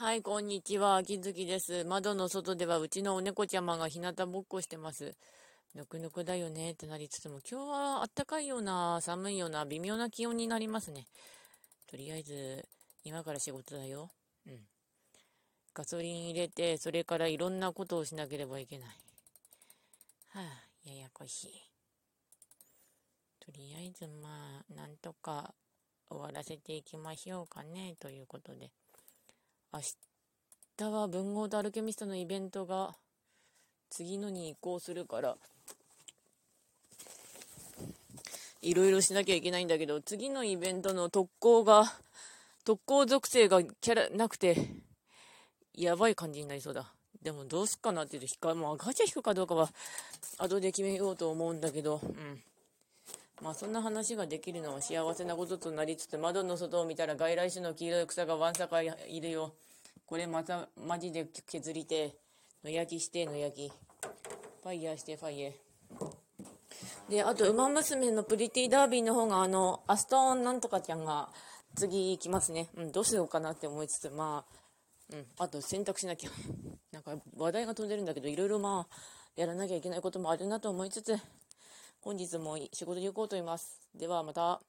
はい、こんにちは。秋月です。窓の外ではうちのお猫ちゃまが日向ぼっこしてます。ぬくぬくだよねってなりつつも、今日はあったかいような、寒いような、微妙な気温になりますね。とりあえず、今から仕事だよ。うん。ガソリン入れて、それからいろんなことをしなければいけない。はあ、ややこしい。とりあえず、まあ、なんとか終わらせていきましょうかね、ということで。明日は文豪とアルケミストのイベントが次のに移行するからいろいろしなきゃいけないんだけど次のイベントの特攻が特攻属性がキャラなくてやばい感じになりそうだ。でもどうすっかなって言うともうガチャ引くかどうかは後で決めようと思うんだけどうん。まあそんな話ができるのは幸せなこととなりつつ窓の外を見たら外来種の黄色い草がわんさかいるよ。これまたマジで削りて、野焼きして野焼き。ファイヤーしてファイヤー。で、あと、ウマ娘のプリティダービーの方が、あの、アストンなんとかちゃんが次行きますね。うん、どうしようかなって思いつつ、まあ、うん、あと選択しなきゃ。なんか話題が飛んでるんだけど、いろいろまあ、やらなきゃいけないこともあるなと思いつつ、本日も仕事に行こうと思います。ではまた。